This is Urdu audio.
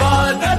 عبادت